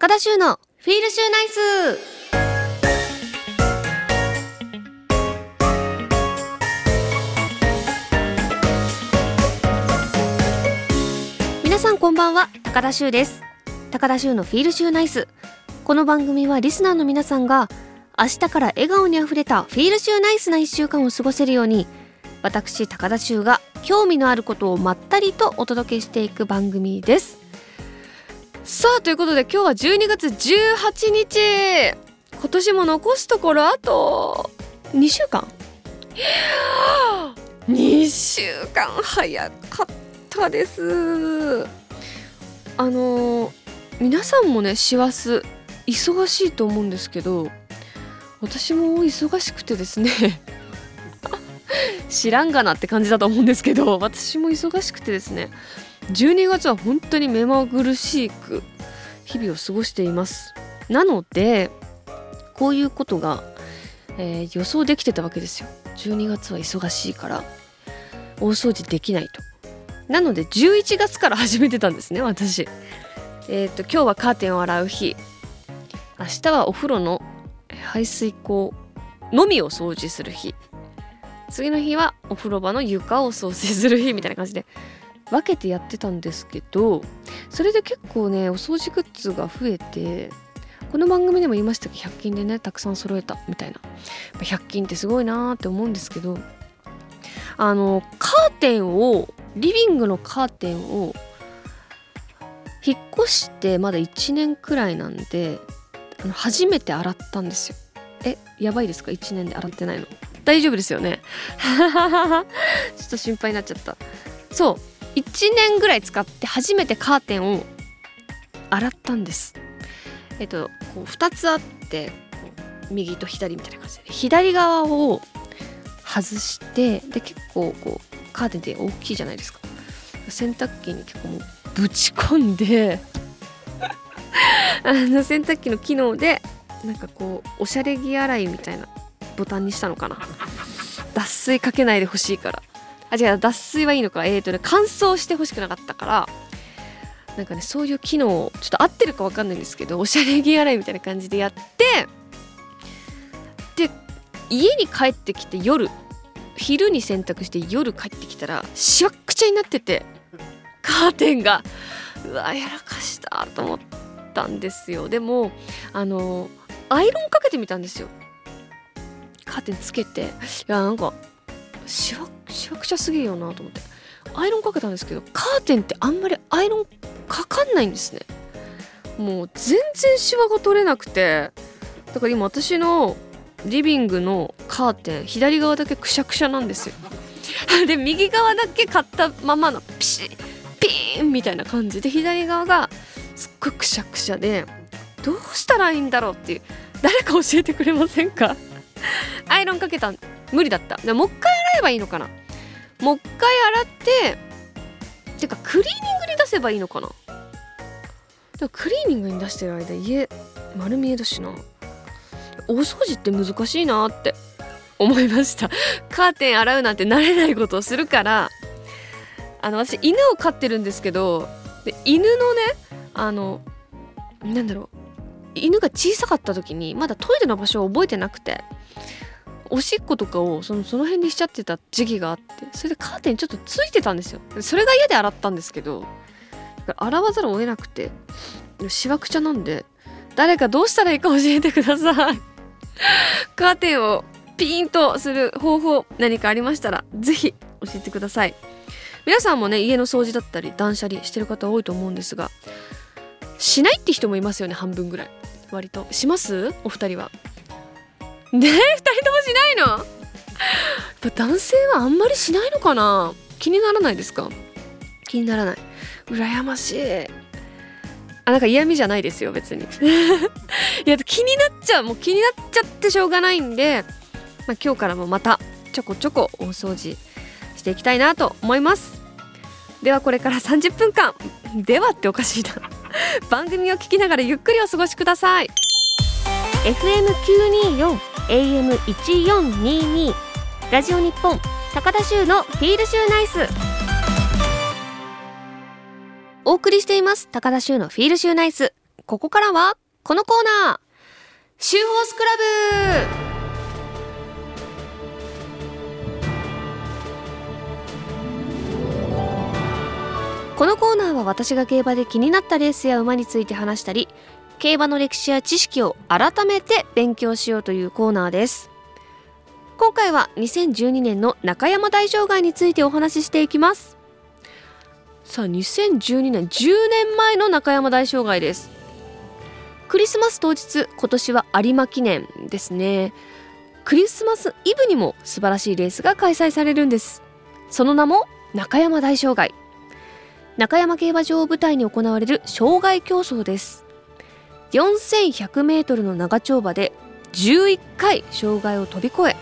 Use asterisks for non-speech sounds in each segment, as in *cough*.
高田修のフィールシューナイス。皆さんこんばんは高田修です。高田修のフィールシューナイス。この番組はリスナーの皆さんが明日から笑顔にあふれたフィールシューナイスな一週間を過ごせるように私高田修が興味のあることをまったりとお届けしていく番組です。さあということで今日は12月18日。今年も残すところあと2週間。*gasps* 2週間早かったです。あの皆さんもね師走忙しいと思うんですけど私も忙しくてですね。*laughs* 知らんがなって感じだと思うんですけど私も忙しくてですね12月は本当に目まぐるしく日々を過ごしています。なのでこういうことが、えー、予想できてたわけですよ。12月は忙しいから大掃除できないと。なので11月から始めてたんですね私。えっ、ー、と今日はカーテンを洗う日。明日はお風呂の排水口のみを掃除する日。次の日はお風呂場の床を掃除する日みたいな感じで分けてやってたんですけどそれで結構ねお掃除グッズが増えてこの番組でも言いましたけど100均でねたくさん揃えたみたいな。100均ってすごいなーって思うんですけどあのカーテンをリビングのカーテンを引っ越してまだ1年くらいなんであの初めて洗ったんですよ。えやばいですか？1年で洗ってないの。大丈夫ですよね？*laughs* ちょっと心配になっちゃった。そう。1年ぐらい使って初めてカーテンを洗ったんです。えっとこう2つあって右と左みたいな感じで。左側を外してで結構こうカーテンって大きいじゃないですか。洗濯機に結構もうぶち込んで *laughs* あの洗濯機の機能でなんかこうおしゃれ着洗いみたいなボタンにしたのかな。脱水かけないでほしいから。あ違う脱水はいいのか。えっ、ー、とね乾燥してほしくなかったからなんかねそういう機能ちょっと合ってるか分かんないんですけどおしゃれ着洗いみたいな感じでやってで家に帰ってきて夜昼に洗濯して夜帰ってきたらしわくちゃになっててカーテンがうわやらかしたと思ったんですよ。でもあのアイロンかけてみたんですよ。カーテンつけて。いやなんかしわしわくちゃすぎるよなと思って。アイロンかけたんですけどカーテンってあんまりアイロンかかんないんですね。もう全然シワが取れなくて。だから今私のリビングのカーテン左側だけくしゃくしゃなんですよ。*laughs* で右側だけ買ったままのピシッピーンみたいな感じ。で左側がすっごいくしゃくしゃでどうしたらいいんだろうっていう。誰か教えてくれませんか？*laughs* アイロンかけた無理だった。でもう一回えばいいのかな？もう一回洗っててかクリーニングに出せばいいのかな？でもクリーニングに出してる間家丸見えだしな。大掃除って難しいなって思いました。カーテン洗うなんて慣れないことをするから。あの私犬を飼ってるんですけどで犬のねあのなんだろう犬が小さかった時にまだトイレの場所を覚えてなくて。おしっことかをそのその辺にしちゃってた時期があってそれでカーテンちょっとついてたんですよ。それが嫌で洗ったんですけど洗わざるを得なくてしわくちゃなんで誰かどうしたらいいか教えてください。*laughs* カーテンをピーンとする方法何かありましたら是非教えてください。皆さんもね家の掃除だったり断捨離してる方多いと思うんですがしないって人もいますよね半分ぐらい。割と。します？お二人は。ねえ2人ともしないの？やっぱ男性はあんまりしないのかな？気にならないですか？気にならない。羨ましい。あなんか嫌味じゃないですよ別に。*laughs* いや気になっちゃう。もう気になっちゃってしょうがないんで、まあ、今日からもまたちょこちょこ大掃除していきたいなと思います。ではこれから30分間。ではっておかしいな。*laughs* 番組を聞きながらゆっくりお過ごしください。FM924 AM1422 ラジオ日本高田州のフィールシューナイス。お送りしています高田州のフィールシューナイス。ここからはこのコーナー。シューホースクラブ。このコーナーは私が競馬で気になったレースや馬について話したり競馬の歴史や知識を改めて勉強しようというコーナーです。今回は2012年の中山大障害についてお話ししていきます。さあ2012年10年前の中山大障害です。クリスマス当日今年は有馬記念ですね。クリスマスイブにも素晴らしいレースが開催されるんです。その名も中山大障害。中山競馬場を舞台に行われる障害競争です。4100メートルの長丁場で11回障害を飛び越え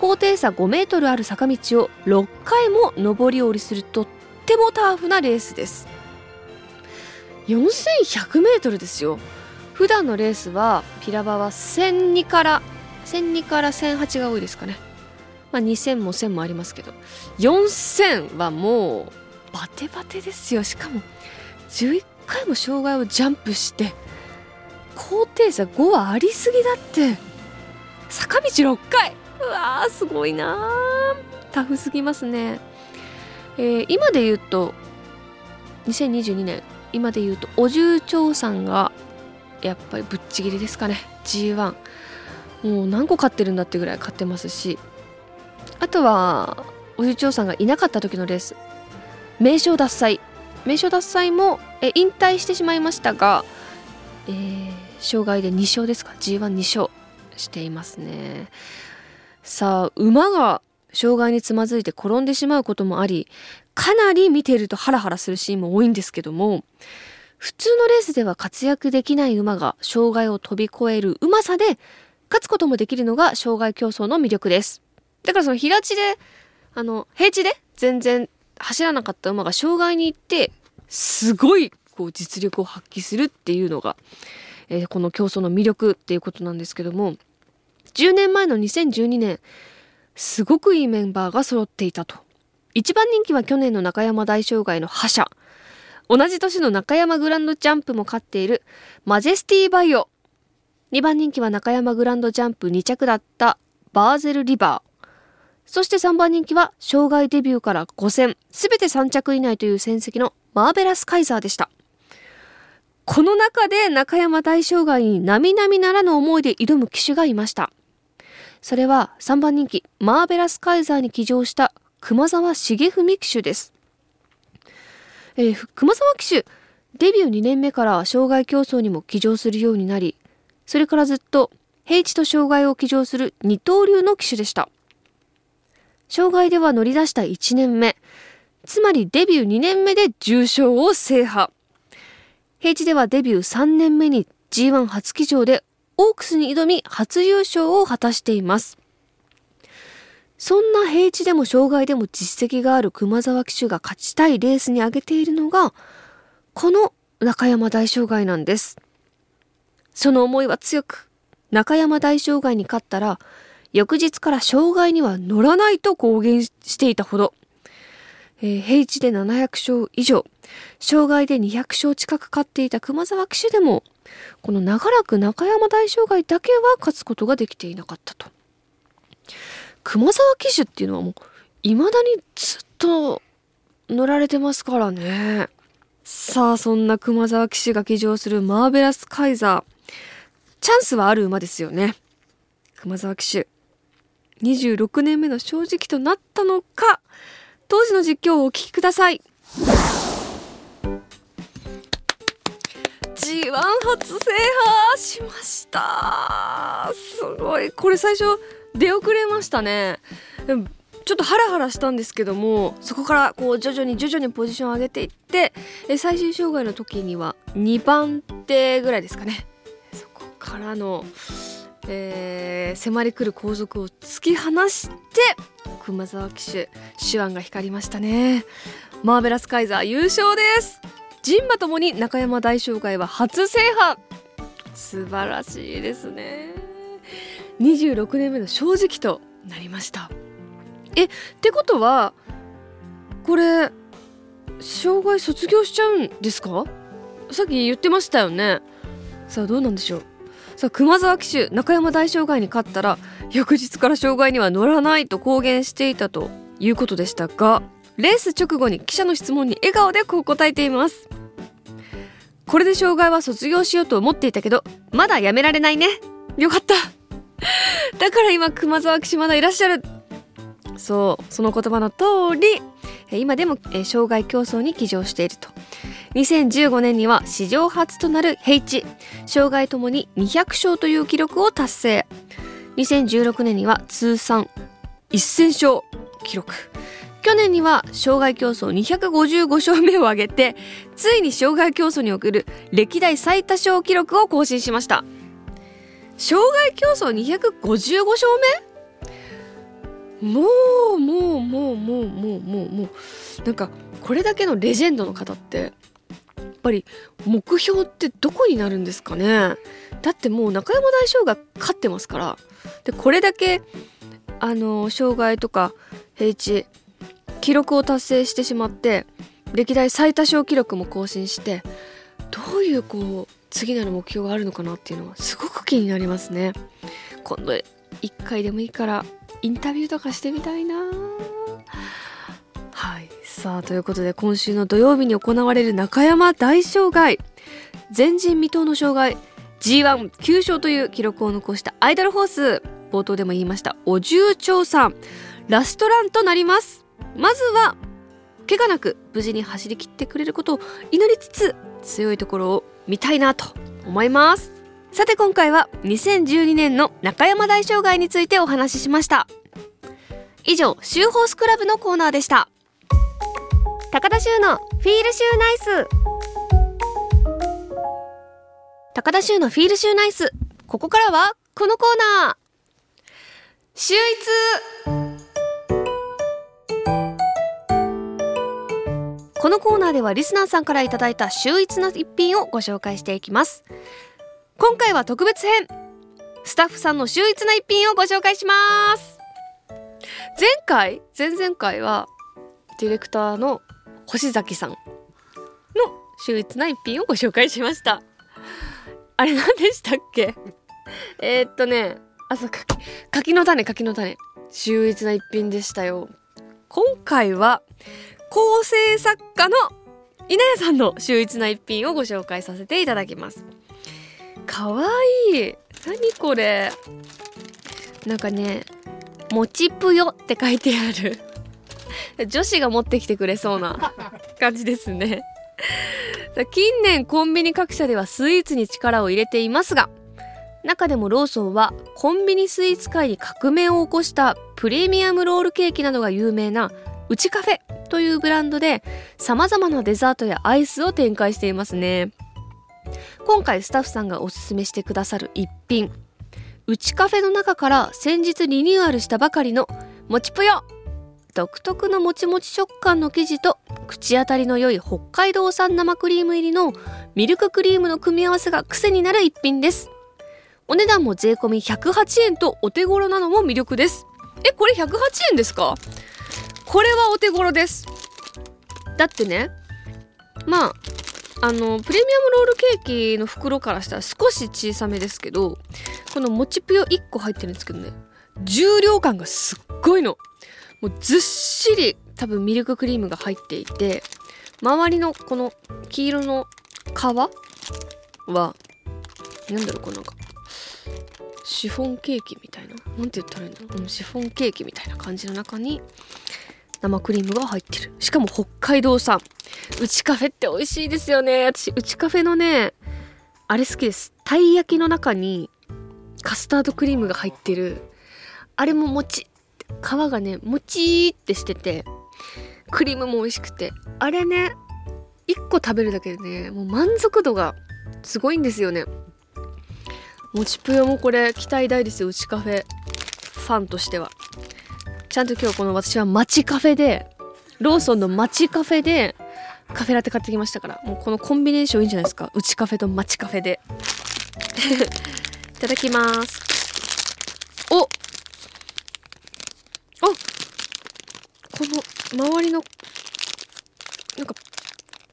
高低差5メートルある坂道を6回も上り下りするとってもターフなレースです。4100メートルですよ。普段のレースはピラバは1002から1002から1008が多いですかね。まあ2000も1000もありますけど。4000はもうバテバテですよ。しかも11回も障害をジャンプして高低差5はありすぎだって。坂道6回。うわーすごいなタフすぎますね、えー、今で言うと2022年。今で言うとお重長さんがやっぱりぶっちぎりですかね。G1 もう何個買ってるんだってぐらい買ってますし。あとはお重長さんがいなかった時のレース。名称脱祭名称脱祭もえ引退してしまいましたが、えー、障害で2勝ですか？G12 勝していますね。さあ馬が障害につまずいて転んでしまうこともありかなり見ているとハラハラするシーンも多いんですけども普通のレースでは活躍できない馬が障害を飛び越えるうまさで勝つこともできるのが障害競争の魅力です。だからその平地であの平地で全然走らなかった馬が障害に行ってすごいこう実力を発揮するっていうのが、えー、この競争の魅力っていうことなんですけども10年前の2012年すごくいいメンバーが揃っていたと。一番人気は去年の中山大障害の覇者。同じ年の中山グランドジャンプも勝っているマジェスティバイオ。2番人気は中山グランドジャンプ2着だったバーゼルリバー。そして3番人気は、障害デビューから5戦、すべて3着以内という戦績のマーベラスカイザーでした。この中で中山大障害に並々ならぬ思いで挑む騎手がいました。それは3番人気、マーベラスカイザーに騎乗した熊沢重文騎手です。えー、熊沢騎手、デビュー2年目から障害競争にも騎乗するようになり、それからずっと平地と障害を騎乗する二刀流の騎手でした。障害では乗り出した1年目、つまりデビュー2年目で重賞を制覇。平地ではデビュー3年目に G1 初騎乗でオークスに挑み初優勝を果たしています。そんな平地でも障害でも実績がある熊沢騎手が勝ちたいレースに挙げているのが、この中山大障害なんです。その思いは強く、中山大障害に勝ったら、翌日から障害には乗らないと公言していたほど、えー、平地で700勝以上、障害で200勝近く勝っていた熊沢騎手でも、この長らく中山大障害だけは勝つことができていなかったと。熊沢騎手っていうのはもう、未だにずっと乗られてますからね。さあ、そんな熊沢騎手が騎乗するマーベラスカイザー。チャンスはある馬ですよね。熊沢騎手。26年目の正直となったのか当時の実況をお聞きください。G1 初制覇しました。すごい。これ最初出遅れましたね。ちょっとハラハラしたんですけどもそこからこう徐々に徐々にポジションを上げていって最終障害の時には2番手ぐらいですかね。そこからのえー、迫り来る後続を突き放して熊沢騎手手腕が光りましたね。マーベラスカイザー優勝です。人馬ともに中山大障害は初制覇。素晴らしいですね。26年目の正直となりました。えってことはこれ障害卒業しちゃうんですか？さっき言ってましたよね。さあどうなんでしょう？さあ熊沢騎手中山大障害に勝ったら翌日から障害には乗らないと公言していたということでしたがレース直後に記者の質問に笑顔でこう答えています。これで障害は卒業しようと思っていたけどまだやめられないね。よかった。*laughs* だから今熊沢騎手まだいらっしゃる。そうその言葉の通り今でも障害競争に騎乗していると。2015年には史上初となる平地障害ともに200勝という記録を達成2016年には通算1000勝記録去年には障害競争255勝目を挙げてついに障害競争における歴代最多勝記録を更新しました。障害競争255勝目もうもうもうもうもうもうもう。なんかこれだけのレジェンドの方ってぱり目標ってどこになるんですかね？だってもう中山大将が勝ってますから。でこれだけあの障害とか平地記録を達成してしまって歴代最多勝記録も更新してどういうこう次なる目標があるのかなっていうのはすごく気になりますね。今度一回でもいいからインタビューとかしてみたいなさあということで今週の土曜日に行われる中山大障害。前人未到の障害。G19 勝という記録を残した。アイドルホース冒頭でも言いました。お重長さん。ラストランとなります。まずは怪我なく無事に走り切ってくれることを祈りつつ強いところを見たいなと思います。さて今回は2012年の中山大障害についてお話ししました。以上シューホースクラブのコーナーでした。高田修のフィールシューナイス。高田修のフィールシューナイス。ここからはこのコーナー。秀逸。このコーナーではリスナーさんからいただいた秀逸な一品をご紹介していきます。今回は特別編。スタッフさんの秀逸な一品をご紹介します。前回前々回はディレクターの星崎さんの秀逸な一品をご紹介しました。あれ何でしたっけ？えー、っとねあそう柿柿の種柿の種。秀逸な一品でしたよ。今回は構成作家の稲谷さんの秀逸な一品をご紹介させていただきます。かわいい。何これ？なんかね「もちぷよ」って書いてある。女子が持ってきてくれそうな感じですね。近年コンビニ各社ではスイーツに力を入れていますが中でもローソンはコンビニスイーツ界に革命を起こしたプレミアムロールケーキなどが有名なうちカフェというブランドで様々なデザートやアイスを展開していますね。今回スタッフさんがおすすめしてくださる一品。うちカフェの中から先日リニューアルしたばかりのもちぷよ独特のもちもち食感の生地と口当たりの良い北海道産生クリーム入りのミルククリームの組み合わせが癖になる一品です。お値段も税込108円とお手頃なのも魅力です。えこれ108円ですか？これはお手頃です。だってねまああのプレミアムロールケーキの袋からしたら少し小さめですけどこのもちぷよ1個入ってるんですけどね重量感がすっごいの。もうずっしり多分ミルククリームが入っていて周りのこの黄色の皮は何だろうこのなんかシフォンケーキみたいな何て言ったらいいんだろうシフォンケーキみたいな感じの中に生クリームが入ってる。しかも北海道産。うちカフェって美味しいですよね。私うちカフェのねあれ好きです。たい焼きの中にカスタードクリームが入ってる。あれももち皮がねもちってしててクリームも美味しくて。あれね1個食べるだけでねもう満足度がすごいんですよね。もちぷよもこれ期待大ですようちカフェファンとしては。ちゃんと今日この私は街カフェでローソンの街カフェでカフェラテ買ってきましたから。もうこのコンビネーションいいんじゃないですか。うちカフェと街カフェで。*laughs* いただきますおおこの周りのなんか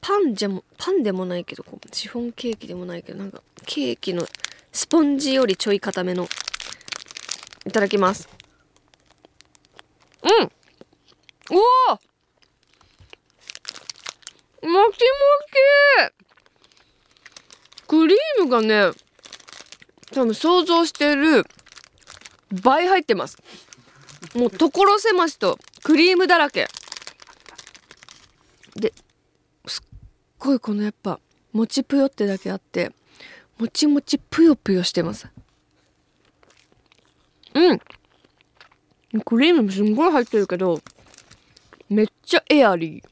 パンじゃもパンでもないけどこうシフォンケーキでもないけどなんかケーキのスポンジよりちょい固めのいただきます。うん。おおもちもち。クリームがね多分想像してる倍入ってます。もう所狭しとクリームだらけ。ですっごいこのやっぱもちぷよってだけあってもちもちぷよぷよしてます。うん。クリームすんごい入ってるけどめっちゃエアリー。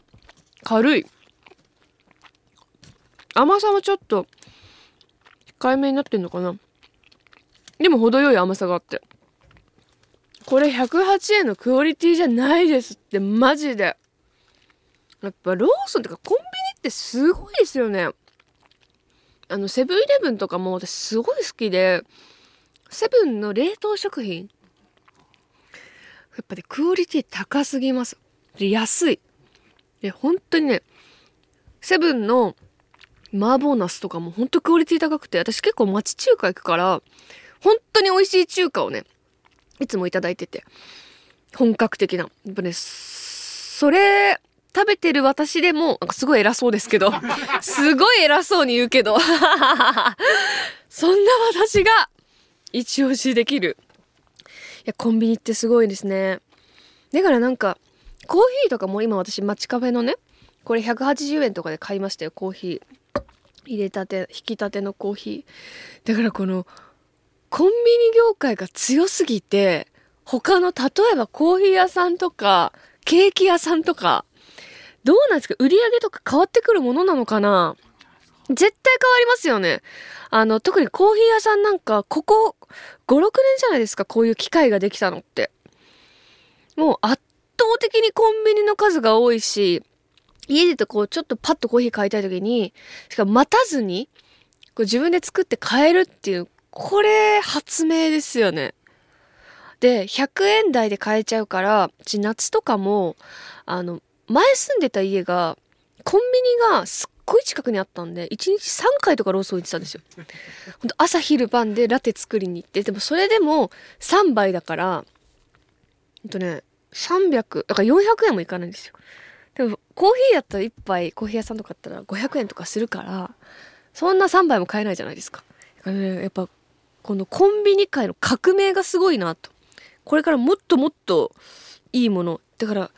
軽い。甘さはちょっと控えめになってんのかな。でも程よい甘さがあって。これ108円のクオリティじゃないですってマジで。やっぱローソンとかコンビニってすごいですよね。あのセブンイレブンとかも私すごい好きでセブンの冷凍食品。やっぱりクオリティ高すぎます。で安い。で本当にねセブンの麻婆茄子とかも本当クオリティ高くて私結構町中華行くから本当に美味しい中華をねいつもいただいてて本格的な。やっぱねそれ食べてる私でも、なんかすごい偉そうですけど、*laughs* すごい偉そうに言うけど、*laughs* そんな私が一押しできる。いや、コンビニってすごいですね。だからなんか、コーヒーとかも今私街カフェのね、これ180円とかで買いましたよ、コーヒー。入れたて、引きたてのコーヒー。だからこの、コンビニ業界が強すぎて、他の、例えばコーヒー屋さんとか、ケーキ屋さんとか、どうなんですか？売り上げとか変わってくるものなのかな？絶対変わりますよね。あの、特にコーヒー屋さんなんか、ここ5、6年じゃないですか、こういう機会ができたのって。もう圧倒的にコンビニの数が多いし、家でとこう、ちょっとパッとコーヒー買いたい時に、しかも待たずに、こう自分で作って買えるっていう、これ、発明ですよね。で、100円台で買えちゃうから、うち夏とかも、あの、前住んでた家が、コンビニがすっごい近くにあったんで、1日3回とかローソン行ってたんですよ。ほんと朝昼晩でラテ作りに行って、でもそれでも3杯だから、ほんとね、300、だから400円もいかないんですよ。でも、コーヒーやったら1杯、コーヒー屋さんとかだったら500円とかするから、そんな3杯も買えないじゃないですか。だかね、やっぱ、このコンビニ界の革命がすごいなと。これからもっともっといいもの。だから、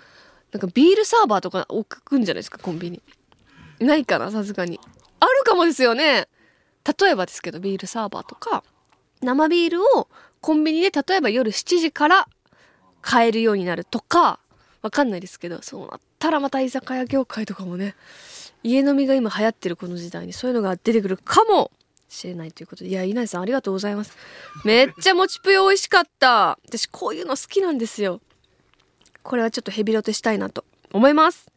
なんかビールサーバーとか置くんじゃないですか、コンビニ。ないかな、さすがに。あるかもですよね。例えばですけど、ビールサーバーとか、生ビールをコンビニで例えば夜7時から買えるようになるとか、わかんないですけど、そうなったらまた居酒屋業界とかもね、家飲みが今流行ってるこの時代にそういうのが出てくるかもしれないということで。いや、稲荷さんありがとうございます。めっちゃもちぷよ美味しかった。私こういうの好きなんですよ。これはちょっとヘビロテしたいなと思います。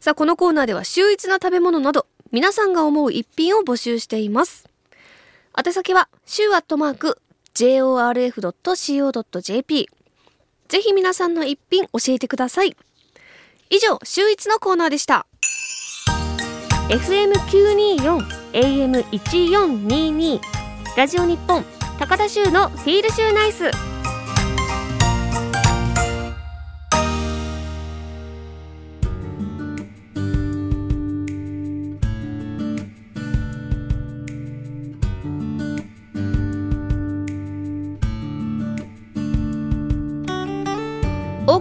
さあ、このコーナーでは秀逸な食べ物など、皆さんが思う一品を募集しています。宛先は、週アットマーク、jorf.co.jp。ぜひ皆さんの一品教えてください。以上、秀逸のコーナーでした。FM924、AM1422、ラジオ日本、高田州のフィールシューナイス。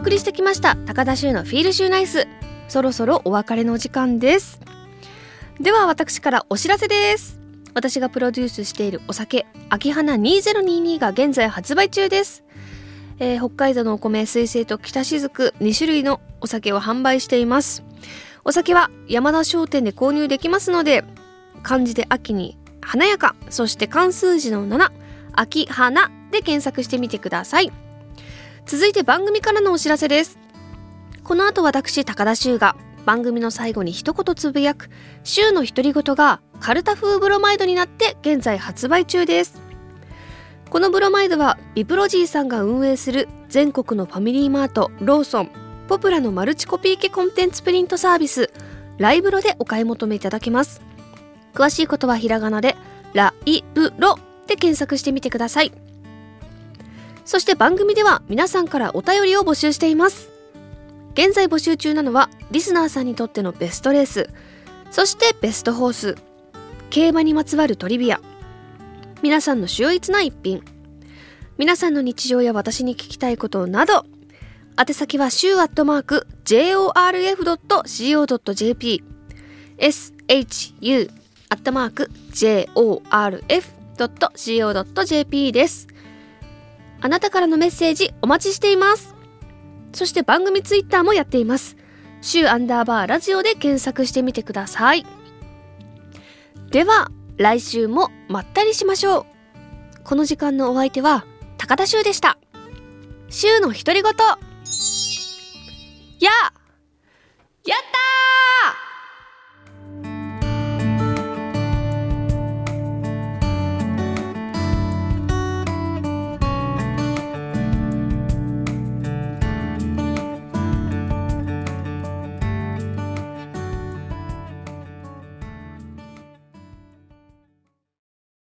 送りしてきました。高田修のフィールシューナイス。そろそろお別れの時間です。では私からお知らせです。私がプロデュースしているお酒秋花2022が現在発売中です、えー、北海道のお米水星と北雫2種類のお酒を販売しています。お酒は山田商店で購入できますので漢字で秋に華やかそして漢数字の7秋花で検索してみてください。続いて番組からのお知らせです。この後私高田修が番組の最後に一言つぶやく週の独り言がカルタ風ブロマイドになって現在発売中です。このブロマイドはビプロジーさんが運営する全国のファミリーマートローソンポプラのマルチコピー機コンテンツプリントサービスライブロでお買い求めいただけます。詳しいことはひらがなでライブロで検索してみてください。そして番組では皆さんからお便りを募集しています。現在募集中なのはリスナーさんにとってのベストレースそしてベストホース競馬にまつわるトリビア皆さんの秀逸な一品皆さんの日常や私に聞きたいことなど宛先は週アットマーク jorf.co.jp shu アットマーク jorf.co.jp です。あなたからのメッセージお待ちしています。そして番組ツイッターもやっています。週アンダーバーラジオで検索してみてください。では来週もまったりしましょう。この時間のお相手は高田修でした。週の独り言。ややったー！